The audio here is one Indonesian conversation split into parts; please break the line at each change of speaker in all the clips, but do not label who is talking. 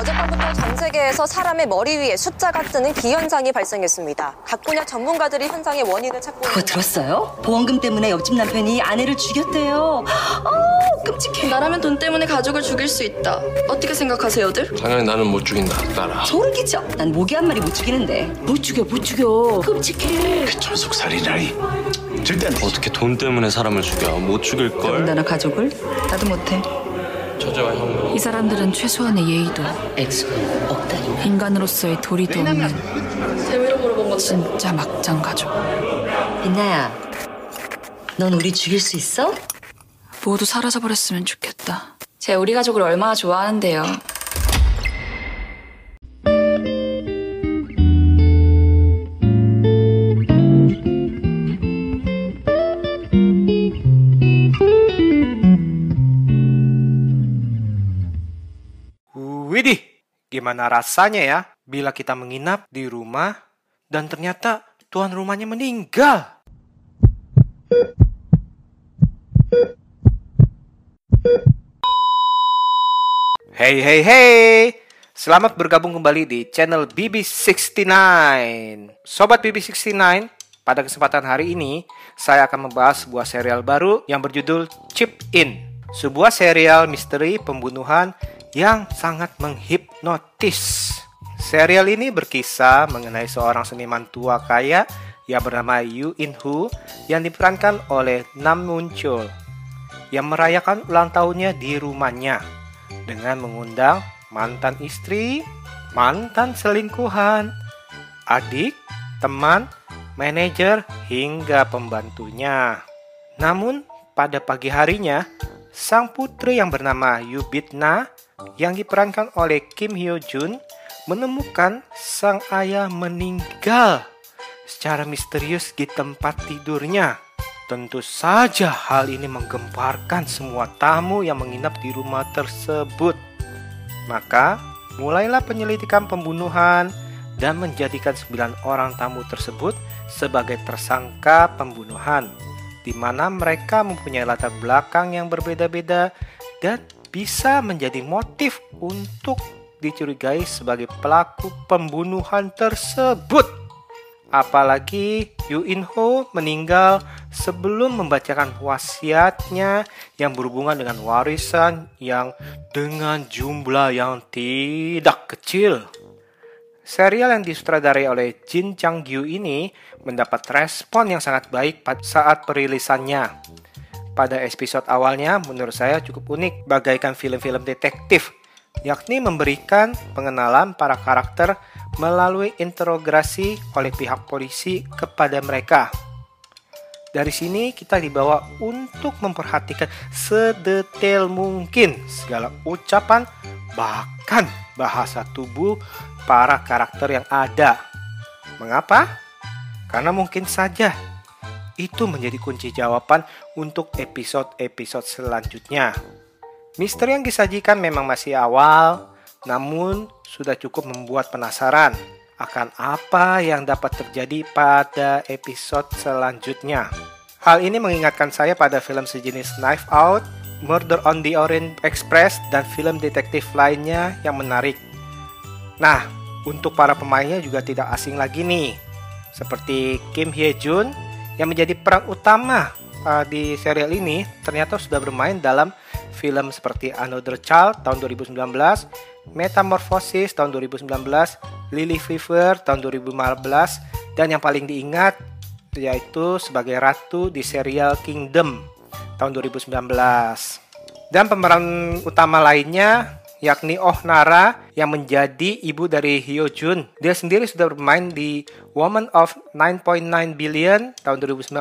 어젯밤부터 전 세계에서 사람의 머리 위에 숫자가 뜨는 기현상이 발생했습니다. 각 분야 전문가들이 현상의 원인을 찾고
그거 들었어요? 보험금 때문에 옆집 남편이 아내를 죽였대요. 아, 끔찍해.
나라면 돈 때문에 가족을 죽일 수 있다. 어떻게 생각하세요들?
당연히 나는 못 죽인다 따라
소름 끼쳐. 난 모기 한 마리 못 죽이는데. 못 죽여, 못 죽여. 끔찍해.
전속살인이라니 절대 안 돼.
어떻게 돈 때문에 사람을 죽여 못 죽일 걸
더군다나 가족을? 나도 못해.
처제와
형이 사람들은 최소한의 예의도. 인간으로서의 도리도 없는. 진짜 막장 가족.
빛나야, 넌 우리 죽일 수 있어?
모두 사라져버렸으면 좋겠다.
제 우리 가족을 얼마나 좋아하는데요.
Widih, gimana rasanya ya bila kita menginap di rumah dan ternyata tuan rumahnya meninggal? Hey hey hey, selamat bergabung kembali di channel BB69. Sobat BB69, pada kesempatan hari ini saya akan membahas sebuah serial baru yang berjudul Chip In. Sebuah serial misteri pembunuhan yang sangat menghipnotis. Serial ini berkisah mengenai seorang seniman tua kaya yang bernama Yu In Hu yang diperankan oleh Nam Moon Chul yang merayakan ulang tahunnya di rumahnya dengan mengundang mantan istri, mantan selingkuhan, adik, teman, manajer, hingga pembantunya. Namun, pada pagi harinya, sang putri yang bernama Yubitna yang diperankan oleh Kim Hyo Jun menemukan sang ayah meninggal secara misterius di tempat tidurnya. Tentu saja hal ini menggemparkan semua tamu yang menginap di rumah tersebut. Maka, mulailah penyelidikan pembunuhan dan menjadikan sembilan orang tamu tersebut sebagai tersangka pembunuhan, di mana mereka mempunyai latar belakang yang berbeda-beda dan bisa menjadi motif untuk dicurigai sebagai pelaku pembunuhan tersebut. Apalagi Yu In Ho meninggal sebelum membacakan wasiatnya yang berhubungan dengan warisan yang dengan jumlah yang tidak kecil. Serial yang disutradarai oleh Jin Chang Gyu ini mendapat respon yang sangat baik saat perilisannya. Pada episode awalnya menurut saya cukup unik bagaikan film-film detektif, yakni memberikan pengenalan para karakter melalui interogasi oleh pihak polisi kepada mereka. Dari sini kita dibawa untuk memperhatikan sedetail mungkin segala ucapan bahkan bahasa tubuh para karakter yang ada. Mengapa? Karena mungkin saja itu menjadi kunci jawaban untuk episode-episode selanjutnya. Misteri yang disajikan memang masih awal, namun sudah cukup membuat penasaran akan apa yang dapat terjadi pada episode selanjutnya. Hal ini mengingatkan saya pada film sejenis Knife Out, Murder on the Orient Express, dan film detektif lainnya yang menarik. Nah, untuk para pemainnya juga tidak asing lagi nih, seperti Kim Hye Jun yang menjadi peran utama uh, di serial ini ternyata sudah bermain dalam film seperti Another Child tahun 2019, Metamorphosis tahun 2019, Lily Fever tahun 2015, dan yang paling diingat yaitu sebagai ratu di serial Kingdom tahun 2019. Dan pemeran utama lainnya yakni Oh Nara yang menjadi ibu dari Hyo Jun. Dia sendiri sudah bermain di Woman of 9.9 Billion tahun 2019,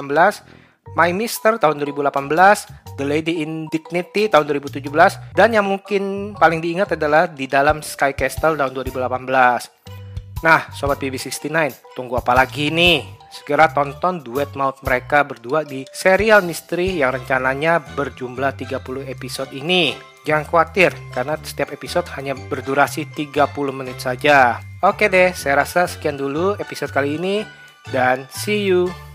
My Mister tahun 2018, The Lady in Dignity tahun 2017, dan yang mungkin paling diingat adalah di dalam Sky Castle tahun 2018. Nah, Sobat BB69, tunggu apa lagi nih? Segera tonton duet maut mereka berdua di serial misteri yang rencananya berjumlah 30 episode ini. Jangan khawatir, karena setiap episode hanya berdurasi 30 menit saja. Oke deh, saya rasa sekian dulu episode kali ini, dan see you!